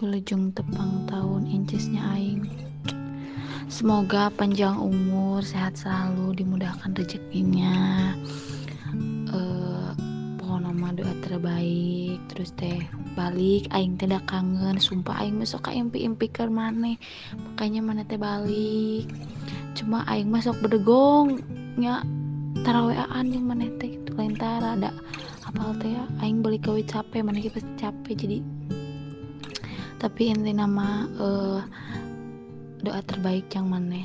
Wilujeng tepang tahun incisnya aing. Semoga panjang umur, sehat selalu, dimudahkan rezekinya. Eh, pohon nama doa terbaik, terus teh balik, aing tidak kangen, sumpah aing masuk ke impi-impi ke mana, makanya mana teh balik. Cuma aing masuk berdegong, nya tarawean yang mana teh itu lain tara ada apal teh aing balik gawe capek, mana kita capek. Jadi tapi inti nama uh, doa terbaik yang mana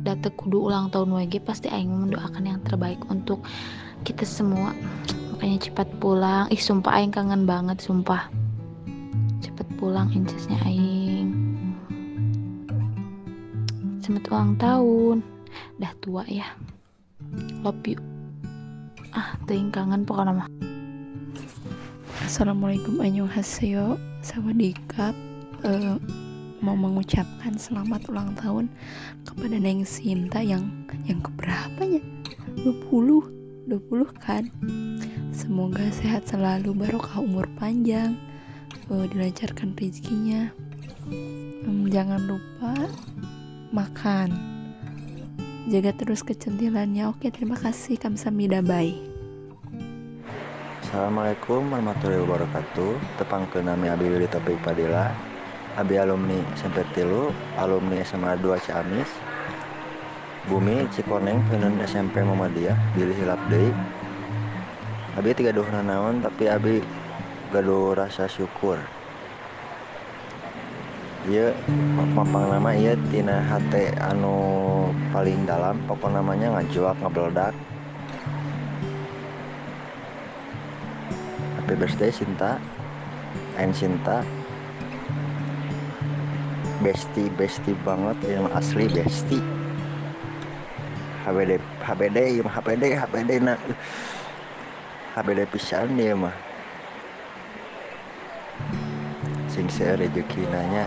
data kudu ulang tahun WG pasti aing mendoakan yang terbaik untuk kita semua. Makanya cepat pulang. Ih sumpah aing kangen banget sumpah. Cepat pulang incesnya aing. Selamat ulang tahun. Dah tua ya. Love you. Ah ting kangen pokoknya mah. Assalamualaikum annyeonghaseyo. Sawadikap uh, mau mengucapkan selamat ulang tahun kepada Neng Sinta yang yang keberapanya? 20 20 kan? Semoga sehat selalu barokah umur panjang uh, dilancarkan rezekinya. Um, jangan lupa makan. Jaga terus kecentilannya oke terima kasih kamsamida bye. Assalamualaikum warahmatullahi wabarakatuh. Tepang ke nami Abi Wili Topik Padilla Abi alumni SMP tilu alumni SMA 2 Ciamis Bumi Cikoneng Penun SMP Muhammadiyah pilih hilap deui Abi tiga duh naon tapi Abi gaduh rasa syukur. Iya, mampang nama iya tina hati anu paling dalam pokok namanya ngajuak ngebeledak Happy birthday Sinta. Ain Sinta besti besti banget yang asli besti HBD HBD yang HBD HBD nak. HBD pisan dia mah. Sing rezeki nanya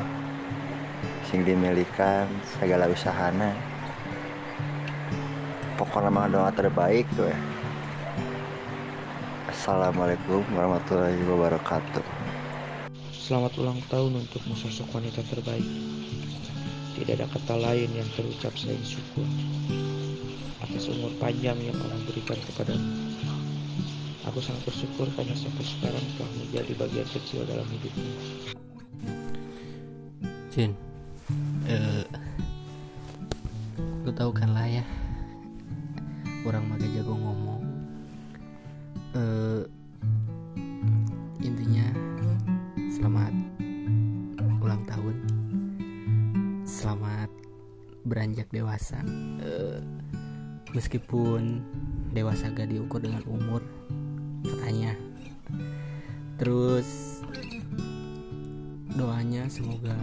sing dimilikan segala usahana. Pokoknya mah doa terbaik tuh ya. Assalamualaikum warahmatullahi wabarakatuh Selamat ulang tahun untuk sosok wanita terbaik. Tidak ada kata lain yang terucap selain syukur atas umur panjang yang Allah berikan kepadamu. Aku sangat bersyukur karena sampai sekarang telah menjadi bagian kecil dalam hidupmu. Jin, uh, lu tahu kan lah ya, orang maga jago ngomong. Selamat beranjak dewasa. Uh, meskipun dewasa gak diukur dengan umur katanya. Terus doanya semoga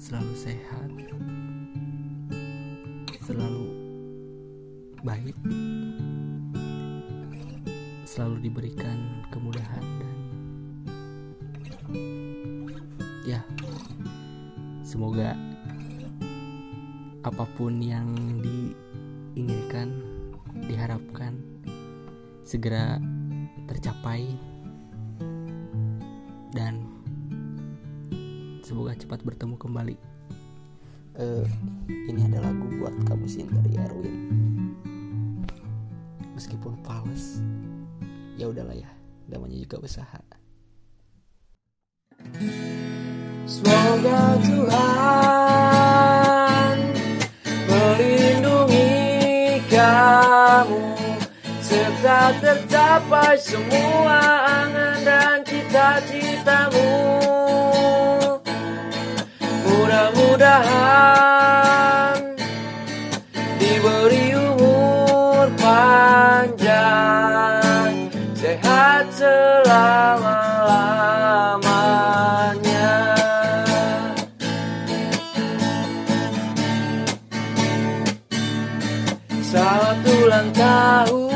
selalu sehat selalu baik selalu diberikan kemudahan dan ya semoga apa pun yang diinginkan diharapkan segera tercapai. Dan semoga cepat bertemu kembali. Uh, ini ada lagu buat kamu sih dari Erwin. Meskipun fals ya udahlah ya namanya juga usaha. Semoga Tuhan kamu serta tercapai semua angan dan cita-citamu. Mudah-mudahan diberi umur panjang, sehat selama Salah ulang tahun